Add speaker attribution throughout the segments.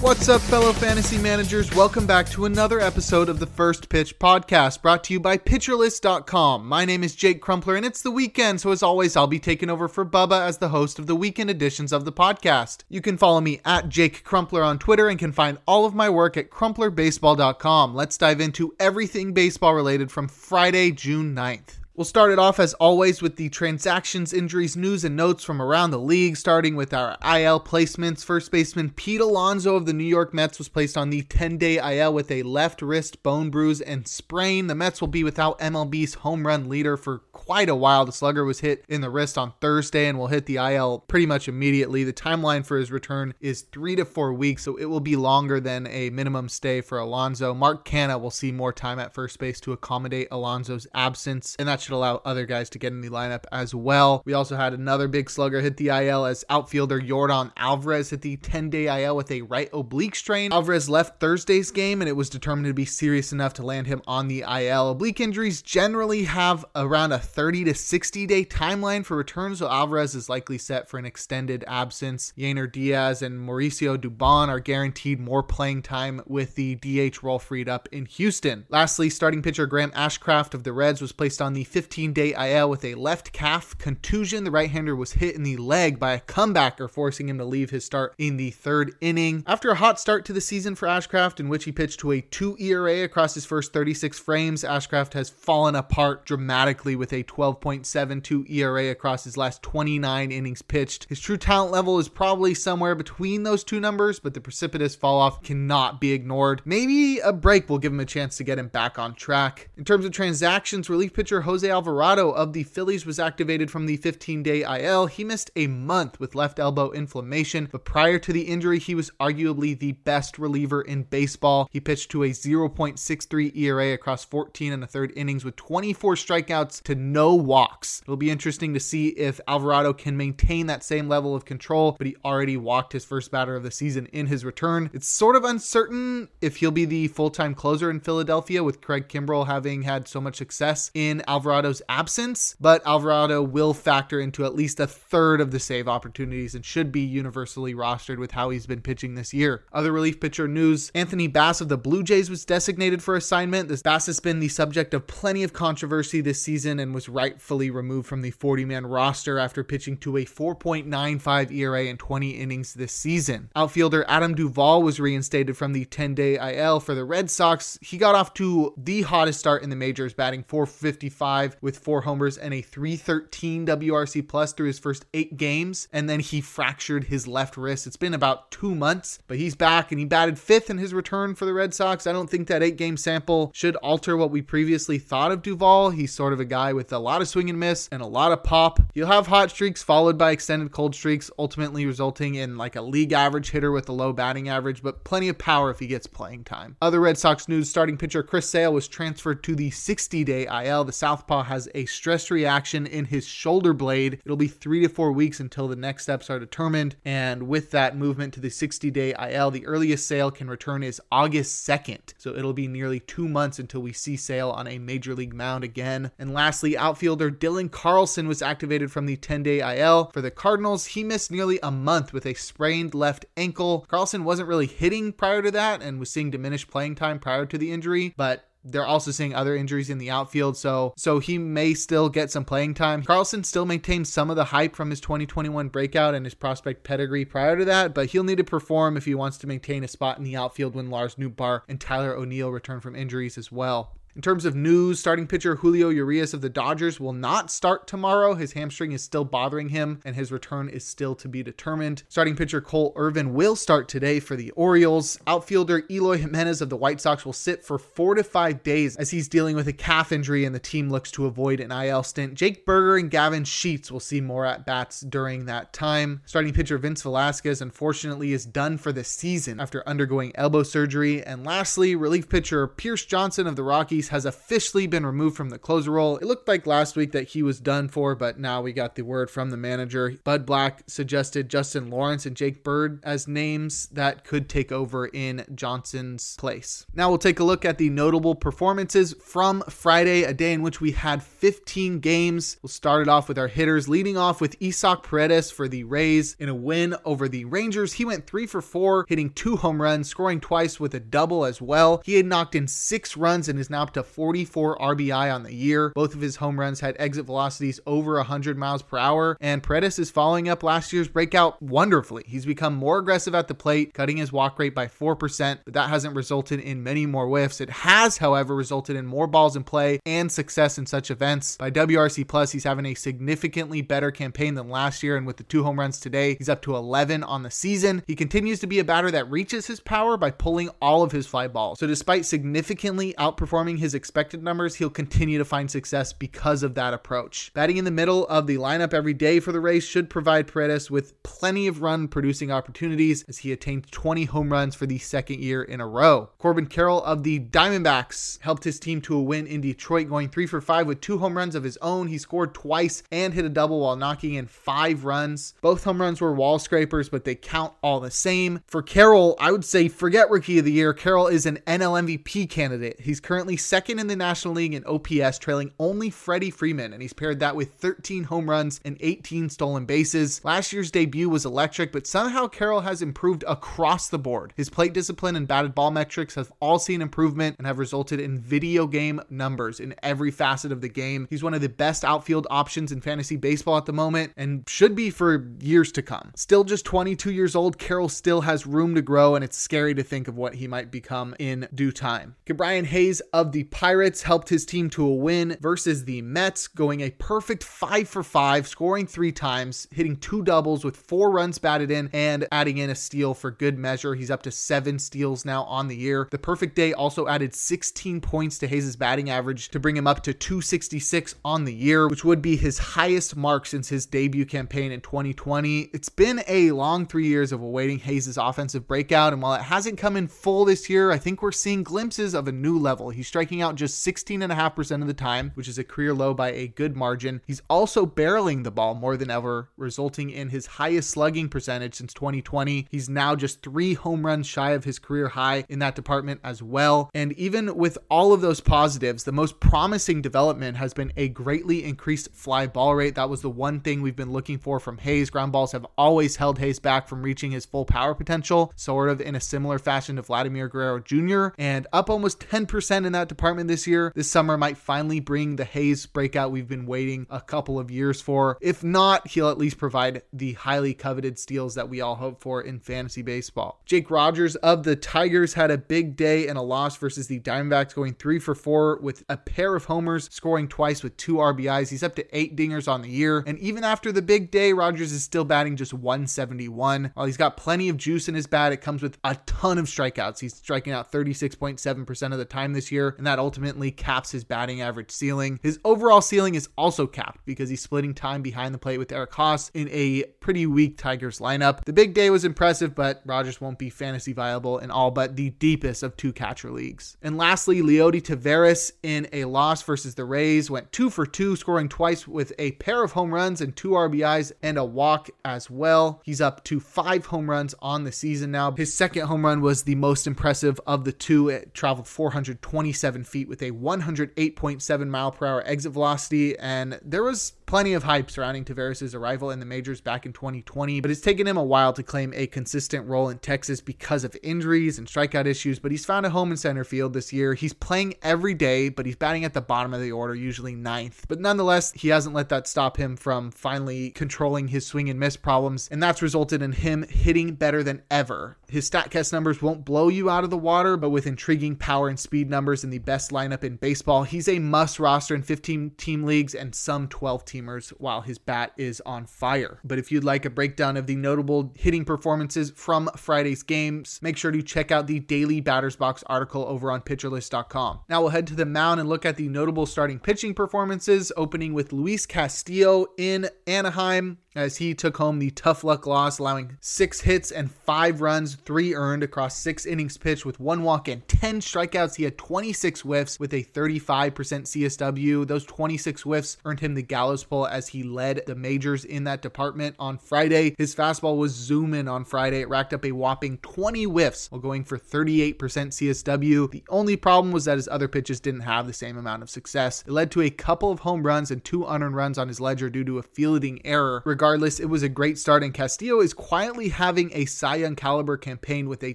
Speaker 1: What's up, fellow fantasy managers? Welcome back to another episode of the First Pitch Podcast, brought to you by PitcherList.com. My name is Jake Crumpler, and it's the weekend, so as always, I'll be taking over for Bubba as the host of the weekend editions of the podcast. You can follow me at Jake Crumpler on Twitter and can find all of my work at CrumplerBaseball.com. Let's dive into everything baseball related from Friday, June 9th. We'll start it off as always with the transactions, injuries, news, and notes from around the league, starting with our IL placements. First baseman Pete Alonso of the New York Mets was placed on the 10 day IL with a left wrist bone bruise and sprain. The Mets will be without MLB's home run leader for quite a while. The slugger was hit in the wrist on Thursday and will hit the IL pretty much immediately. The timeline for his return is three to four weeks, so it will be longer than a minimum stay for Alonso. Mark Canha will see more time at first base to accommodate Alonso's absence, and that should allow other guys to get in the lineup as well. We also had another big slugger hit the IL as outfielder Yordan Alvarez hit the 10 day IL with a right oblique strain. Alvarez left Thursday's game and it was determined to be serious enough to land him on the IL. Oblique injuries generally have around a 30 to 60 day timeline for return, so Alvarez is likely set for an extended absence. Yainer Diaz and Mauricio Dubon are guaranteed more playing time with the DH role freed up in Houston. Lastly, starting pitcher Graham Ashcraft of the Reds was placed on the 15 day IL with a left calf contusion. The right hander was hit in the leg by a comebacker, forcing him to leave his start in the third inning. After a hot start to the season for Ashcraft, in which he pitched to a 2 ERA across his first 36 frames, Ashcraft has fallen apart dramatically with a 12.72 ERA across his last 29 innings pitched. His true talent level is probably somewhere between those two numbers, but the precipitous fall off cannot be ignored. Maybe a break will give him a chance to get him back on track. In terms of transactions, relief pitcher Jose Alvarado of the Phillies was activated from the 15 day IL. He missed a month with left elbow inflammation, but prior to the injury, he was arguably the best reliever in baseball. He pitched to a 0.63 ERA across 14 and a third innings with 24 strikeouts to no walks. It'll be interesting to see if Alvarado can maintain that same level of control, but he already walked his first batter of the season in his return. It's sort of uncertain if he'll be the full time closer in Philadelphia, with Craig Kimbrel having had so much success in Alvarado's absence, but Alvarado will factor into at least a third of the save opportunities and should be universally rostered with how he's been pitching this year. Other relief pitcher news Anthony Bass of the Blue Jays was designated for assignment. This Bass has been the subject of plenty of controversy this season and was rightfully removed from the 40 man roster after pitching to a 4.95 ERA in 20 innings this season. Outfielder Adam Duvall was reinstated from the 10 day IL for the Red Sox. He got off to the hottest start in the majors, batting 455 with four homers and a 313 WRC plus through his first eight games. And then he fractured his left wrist. It's been about two months, but he's back and he batted fifth in his return for the Red Sox. I don't think that eight game sample should alter what we previously thought of Duvall. He's sort of a guy with a lot of swing and miss and a lot of pop. You'll have hot streaks followed by extended cold streaks, ultimately resulting in like a league average hitter with a low batting average, but plenty of power if he gets playing time. Other Red Sox news starting pitcher Chris Sale was transferred to the 60 day IL. The Southpaw has a stress reaction in his shoulder blade. It'll be three to four weeks until the next steps are determined. And with that movement to the 60 day IL, the earliest Sale can return is August 2nd. So it'll be nearly two months until we see Sale on a major league mound again. And lastly, outfielder Dylan Carlson was activated from the 10 day IL. For the Cardinals, he missed nearly a month with a sprained left ankle. Carlson wasn't really hitting prior to that and was seeing diminished playing time prior to the injury, but they're also seeing other injuries in the outfield, so so he may still get some playing time. Carlson still maintains some of the hype from his 2021 breakout and his prospect pedigree prior to that, but he'll need to perform if he wants to maintain a spot in the outfield when Lars Nootbaar and Tyler O'Neill return from injuries as well. In terms of news, starting pitcher Julio Urias of the Dodgers will not start tomorrow. His hamstring is still bothering him, and his return is still to be determined. Starting pitcher Cole Irvin will start today for the Orioles. Outfielder Eloy Jimenez of the White Sox will sit for four to five days as he's dealing with a calf injury and the team looks to avoid an IL stint. Jake Burger and Gavin Sheets will see more at bats during that time. Starting pitcher Vince Velasquez, unfortunately, is done for the season after undergoing elbow surgery. And lastly, relief pitcher Pierce Johnson of the Rockies has officially been removed from the closer role. It looked like last week that he was done for, but now we got the word from the manager. Bud Black suggested Justin Lawrence and Jake Bird as names that could take over in Johnson's place. Now we'll take a look at the notable performances from Friday, a day in which we had 15 games. We'll start it off with our hitters, leading off with Isaac Paredes for the Rays in a win over the Rangers. He went three for four, hitting two home runs, scoring twice with a double as well. He had knocked in six runs and is now up to 44 RBI on the year. Both of his home runs had exit velocities over 100 miles per hour, and Paredes is following up last year's breakout wonderfully. He's become more aggressive at the plate, cutting his walk rate by 4%, but that hasn't resulted in many more whiffs. It has, however, resulted in more balls in play and success in such events. By WRC Plus, he's having a significantly better campaign than last year, and with the two home runs today, he's up to 11 on the season. He continues to be a batter that reaches his power by pulling all of his fly balls. So, despite significantly outperforming his expected numbers, he'll continue to find success because of that approach. Batting in the middle of the lineup every day for the Rays should provide Paredes with plenty of run producing opportunities as he attained 20 home runs for the second year in a row. Corbin Carroll of the Diamondbacks helped his team to a win in Detroit, going three for five with two home runs of his own. He scored twice and hit a double while knocking in five runs. Both home runs were wall scrapers, but they count all the same. For Carroll, I would say forget Rookie of the Year. Carroll is an NL MVP candidate. He's currently second in the National League in OPS, trailing only Freddie Freeman, and he's paired that with 13 home runs and 18 stolen bases. Last year's debut was electric, but somehow Carroll has improved across the board. His plate discipline and batted ball metrics have all seen improvement and have resulted in video game numbers in every facet of the game. He's one of the best outfield options in fantasy baseball at the moment and should be for years to come. Still just 22 years old, Carroll still has room to grow, and it's scary to think of what he might become in due time. Brian Hayes of the Pirates helped his team to a win versus the Mets, going a perfect five for five, scoring three times, hitting two doubles with four runs batted in, and adding in a steal for good measure. He's up to seven steals now on the year. The perfect day also added 16 points to Hayes' batting average to bring him up to 266 on the year, which would be his highest mark since his debut campaign in 2020. It's been a long three years of awaiting Hayes' offensive breakout, and while it hasn't come in full this year, I think we're seeing glimpses of a new level. He's striking out just 16.5% of the time, which is a career low by a good margin. He's also barreling the ball more than ever, resulting in his highest slugging percentage since 2020. He's now just three home runs shy of his career high in that department as well. And even with all of those positives, the most promising development has been a greatly increased fly ball rate. That was the one thing we've been looking for from Hayes. Ground balls have always held Hayes back from reaching his full power potential, sort of in a similar fashion to Vladimir Guerrero Jr., and up almost 10% in that department this year. This summer might finally bring the Hayes breakout we've been waiting a couple of years for. If not, he'll at least provide the highly coveted steals that we all hope for in fantasy baseball. Jake Rogers of the Tigers had a big day and a loss versus the Diamondbacks, going three for four with a pair of homers, scoring twice with two RBIs. He's up to eight dingers on the year. And even after the big day, Rogers is still batting just 171. While he's got plenty of juice in his bat, it comes with a ton of strikeouts. He's striking out 36.7% of the time this year, and that ultimately caps his batting average ceiling. His overall ceiling is also capped because he's splitting time behind the plate with Eric Haase in a pretty weak Tigers lineup. The big day was impressive, but Rogers won't be fantasy viable in all but the deepest of two catcher leagues. And lastly, Leody Taveras in a loss versus the Rays went two for two, scoring twice with a pair of home runs and two RBIs and a walk as well. He's up to five home runs on the season now. His second home run was the most impressive of the two. It traveled 427 feet with a 108.7 mile per hour exit velocity, and there was plenty of hype surrounding Taveras' arrival in the majors back in 2020, but it's taken him a while to claim a consistent role in Texas because of injuries and strikeout issues. But he's found a home in center field this year. He's playing every day, but he's batting at the bottom of the order, usually ninth. But nonetheless, he hasn't let that stop him from finally controlling his swing and miss problems, and that's resulted in him hitting better than ever. His StatCast numbers won't blow you out of the water, but with intriguing power and speed numbers in the best lineup in baseball, he's a must roster in 15 team leagues and some 12 teamers while his bat is on fire. But if you'd like a breakdown of the notable hitting performances from Friday's games, make sure to check out the daily batters box article over on pitcherlist.com. Now we'll head to the mound and look at the notable starting pitching performances, opening with Luis Castillo in Anaheim as he took home the tough luck loss, allowing six hits and five runs, three earned across six innings pitched with one walk and 10 strikeouts. He had 26 whiffs with a 35% CSW. Those 26 whiffs earned him the Gallows Pole as he led the majors in that department on Friday. His fastball was zooming on Friday. It racked up a whopping 20 whiffs while going for 38% CSW. The only problem was that his other pitches didn't have the same amount of success. It led to a couple of home runs and two unearned runs on his ledger due to a fielding error. Regardless, it was a great start, and Castillo is quietly having a Cy Young caliber campaign with a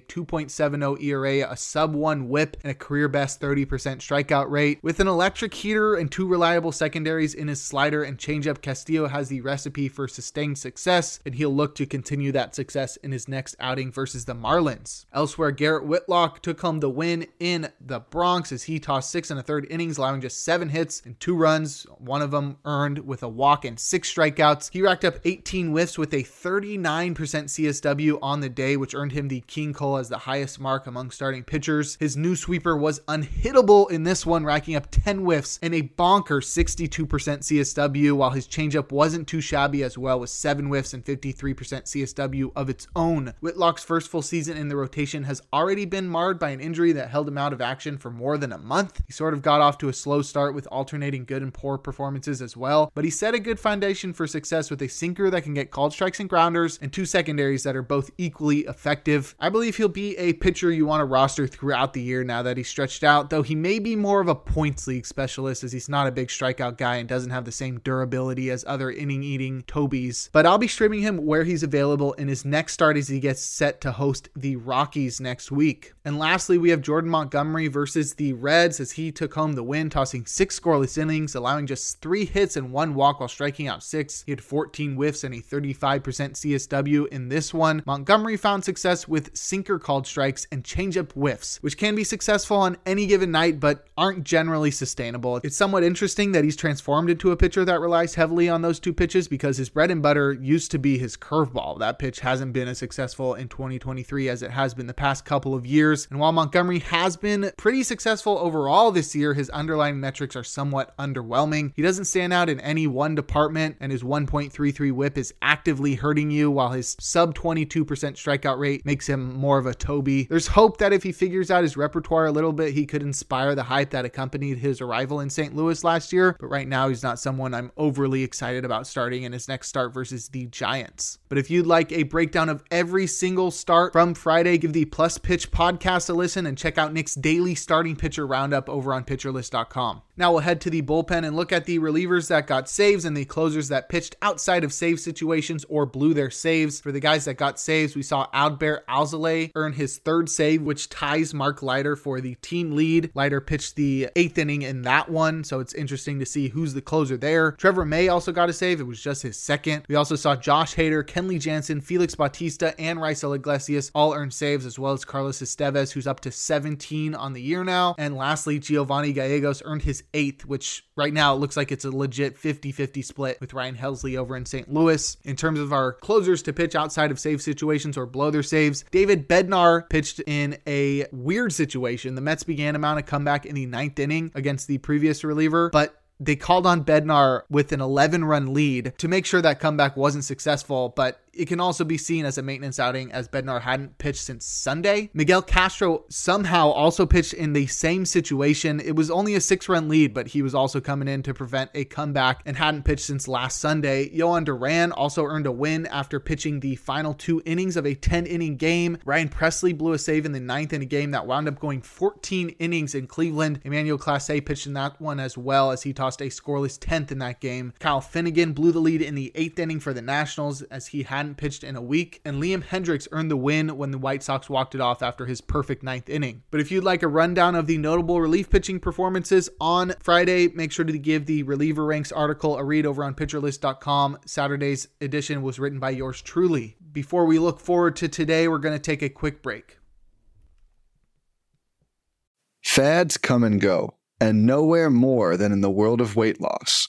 Speaker 1: 2.70 ERA, a sub 1 whip, and a career best 30% strikeout rate. With an electric heater and two reliable secondaries in his slider and changeup, Castillo has the recipe for sustained success, and he'll look to continue that success in his next outing versus the Marlins. Elsewhere, Garrett Whitlock took home the win in the Bronx as he tossed six and a third innings, allowing just seven hits and two runs, one of them earned with a walk and six strikeouts. He racked up 18 whiffs with a 39% CSW on the day, which earned him the King Cole as the highest mark among starting pitchers. His new sweeper was unhittable in this one, racking up 10 whiffs and a bonker 62% CSW, while his changeup wasn't too shabby as well, with 7 whiffs and 53% CSW of its own. Whitlock's first full season in the rotation has already been marred by an injury that held him out of action for more than a month. He sort of got off to a slow start with alternating good and poor performances as well, but he set a good foundation for success with a sinker that can get called strikes and grounders and two secondaries that are both equally effective. I believe he'll be a pitcher you want to roster throughout the year now that he's stretched out, though he may be more of a points league specialist as he's not a big strikeout guy and doesn't have the same durability as other inning eating Tobies. But I'll be streaming him where he's available in his next start as he gets set to host the Rockies next week. And lastly, we have Jordan Montgomery versus the Reds as he took home the win, tossing six scoreless innings, allowing just three hits and one walk while striking out six. He had 14 whiffs and a 35% CSW in this one. Montgomery found success with sinker called strikes and changeup whiffs, which can be successful on any given night but aren't generally sustainable. It's somewhat interesting that he's transformed into a pitcher that relies heavily on those two pitches because his bread and butter used to be his curveball. That pitch hasn't been as successful in 2023 as it has been the past couple of years. And while Montgomery has been pretty successful overall this year, his underlying metrics are somewhat underwhelming. He doesn't stand out in any one department, and his 1.33 whip is actively hurting you, while his sub 22% strikeout rate makes him more of a Toby. There's hope that if he figures out his repertoire a little bit, he could inspire the hype that accompanied his arrival in St. Louis last year, but right now he's not someone I'm overly excited about starting in his next start versus the Giants. But if you'd like a breakdown of every single start from Friday, give the Plus Pitch podcast a listen and check out Nick's daily starting pitcher roundup over on pitcherlist.com. Now we'll head to the bullpen and look at the relievers that got saves and the closers that pitched outside of save situations or blew their saves. For the guys that got saves, we saw Adbert Alzolay earn his third save, which ties Mark Leiter for the team lead. Leiter pitched the eighth inning in that one, so it's interesting to see who's the closer there. Trevor May also got a save. It was just his second. We also saw Josh Hader, Kenley Jansen, Felix Bautista, and Raisel Iglesias all earn saves, as well as Carlos Estevez, who's up to 17 on the year now. And lastly, Giovanni Gallegos earned his eighth, which right now it looks like it's a legit 50 50 split with Ryan Helsley over in St. Louis. In terms of our closers to pitch outside of save situations or blow their saves, David Bednar pitched in a weird situation. The Mets began to mount a comeback in the ninth inning against the previous reliever, but they called on Bednar with an 11 run lead to make sure that comeback wasn't successful, but it can also be seen as a maintenance outing as Bednar hadn't pitched since Sunday. Miguel Castro somehow also pitched in the same situation. It was only a six run lead, but he was also coming in to prevent a comeback and hadn't pitched since last Sunday. Jhoan Duran also earned a win after pitching the final two innings of a 10 inning game. Ryan Pressly blew a save in the ninth in a game that wound up going 14 innings in Cleveland. Emmanuel Clase pitched in that one as well as he tossed a scoreless 10th in that game. Kyle Finnegan blew the lead in the eighth inning for the Nationals as he hadn't pitched in a week. And Liam Hendriks earned the win when the White Sox walked it off after his perfect ninth inning. But if you'd like a rundown of the notable relief pitching performances on Friday, make sure to give the reliever ranks article a read over on pitcherlist.com. Saturday's edition was written by yours truly. Before we look forward to today, we're going to take a quick break.
Speaker 2: Fads come and go, and nowhere more than in the world of weight loss.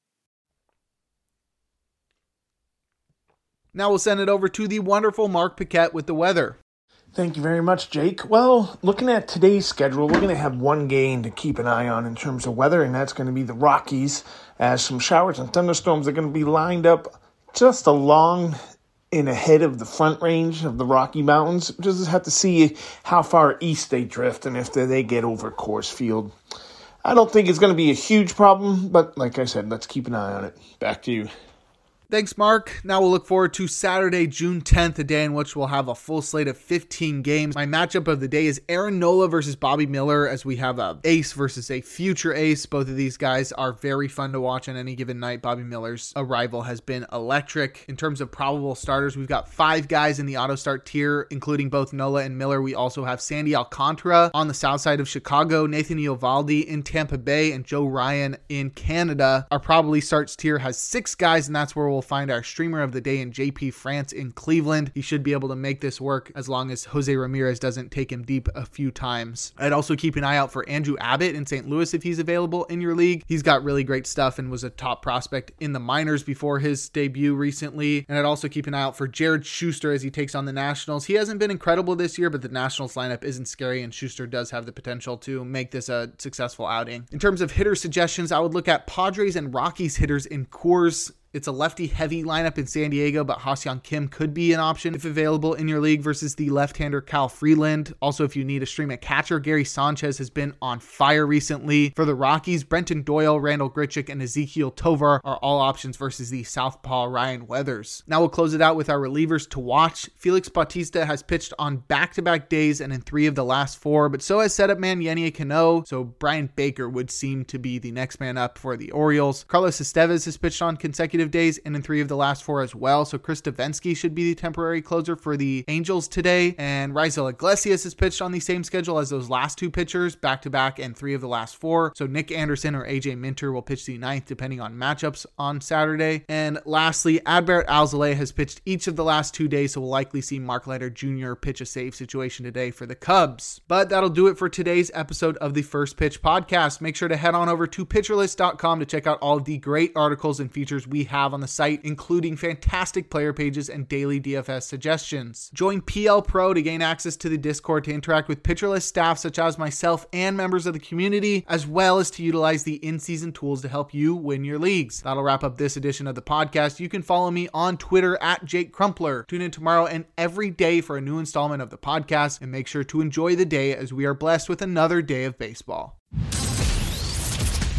Speaker 1: Now we'll send it over to the wonderful Mark Paquette with the weather.
Speaker 3: Thank you very much, Jake. Well, looking at today's schedule, we're going to have one game to keep an eye on in terms of weather, and that's going to be the Rockies, as some showers and thunderstorms are going to be lined up just along and ahead of the front range of the Rocky Mountains. Just have to see how far east they drift and if they get over Coors Field. I don't think it's going to be a huge problem, but like I said, let's keep an eye on it. Back to you.
Speaker 1: Thanks, Mark. Now we'll look forward to Saturday, June 10th, a day in which we'll have a full slate of 15 games. My matchup of the day is Aaron Nola versus Bobby Miller, as we have a ace versus a future ace. Both of these guys are very fun to watch on any given night. Bobby Miller's arrival has been electric. In terms of probable starters, we've got five guys in the auto start tier, including both Nola and Miller. We also have Sandy Alcantara on the south side of Chicago, Nathan Eovaldi in Tampa Bay, and Joe Ryan in Canada. Our probably starts tier has six guys, and that's where we'll find our streamer of the day in JP France in Cleveland. He should be able to make this work as long as Jose Ramirez doesn't take him deep a few times. I'd also keep an eye out for Andrew Abbott in St. Louis if he's available in your league. He's got really great stuff and was a top prospect in the minors before his debut recently. And I'd also keep an eye out for Jared Shuster as he takes on the Nationals. He hasn't been incredible this year, but the Nationals lineup isn't scary, and Schuster does have the potential to make this a successful outing. In terms of hitter suggestions, I would look at Padres and Rockies hitters in Coors it's a lefty heavy lineup in San Diego, but Ha-Seong Kim could be an option if available in your league versus the left-hander Kyle Freeland. Also, if you need a stream at catcher, Gary Sanchez has been on fire recently. For the Rockies, Brenton Doyle, Randal Grichuk, and Ezequiel Tovar are all options versus the southpaw Ryan Weathers. Now we'll close it out with our relievers to watch. Felix Bautista has pitched on back-to-back days and in three of the last four, but so has setup man Yennier Cano, so Bryan Baker would seem to be the next man up for the Orioles. Carlos Estevez has pitched on consecutive consecutive days and in three of the last four as well. So Chris Devenski should be the temporary closer for the Angels today. And Raisel Iglesias is pitched on the same schedule as those last two pitchers, back to back, and three of the last four. So Nick Anderson or AJ Minter will pitch the ninth, depending on matchups on Saturday. And lastly, Adbert Alzolay has pitched each of the last two days, so we'll likely see Mark Leiter Jr. pitch a save situation today for the Cubs. But that'll do it for today's episode of the First Pitch podcast. Make sure to head on over to pitcherlist.com to check out all the great articles and features we have on the site, including fantastic player pages and daily DFS suggestions. Join PL Pro to gain access to the Discord to interact with Pitcher List staff such as myself and members of the community, as well as to utilize the in season tools to help you win your leagues. That'll wrap up this edition of the podcast. You can follow me on Twitter at Jake Crumpler. Tune in tomorrow and every day for a new installment of the podcast, and make sure to enjoy the day as we are blessed with another day of baseball.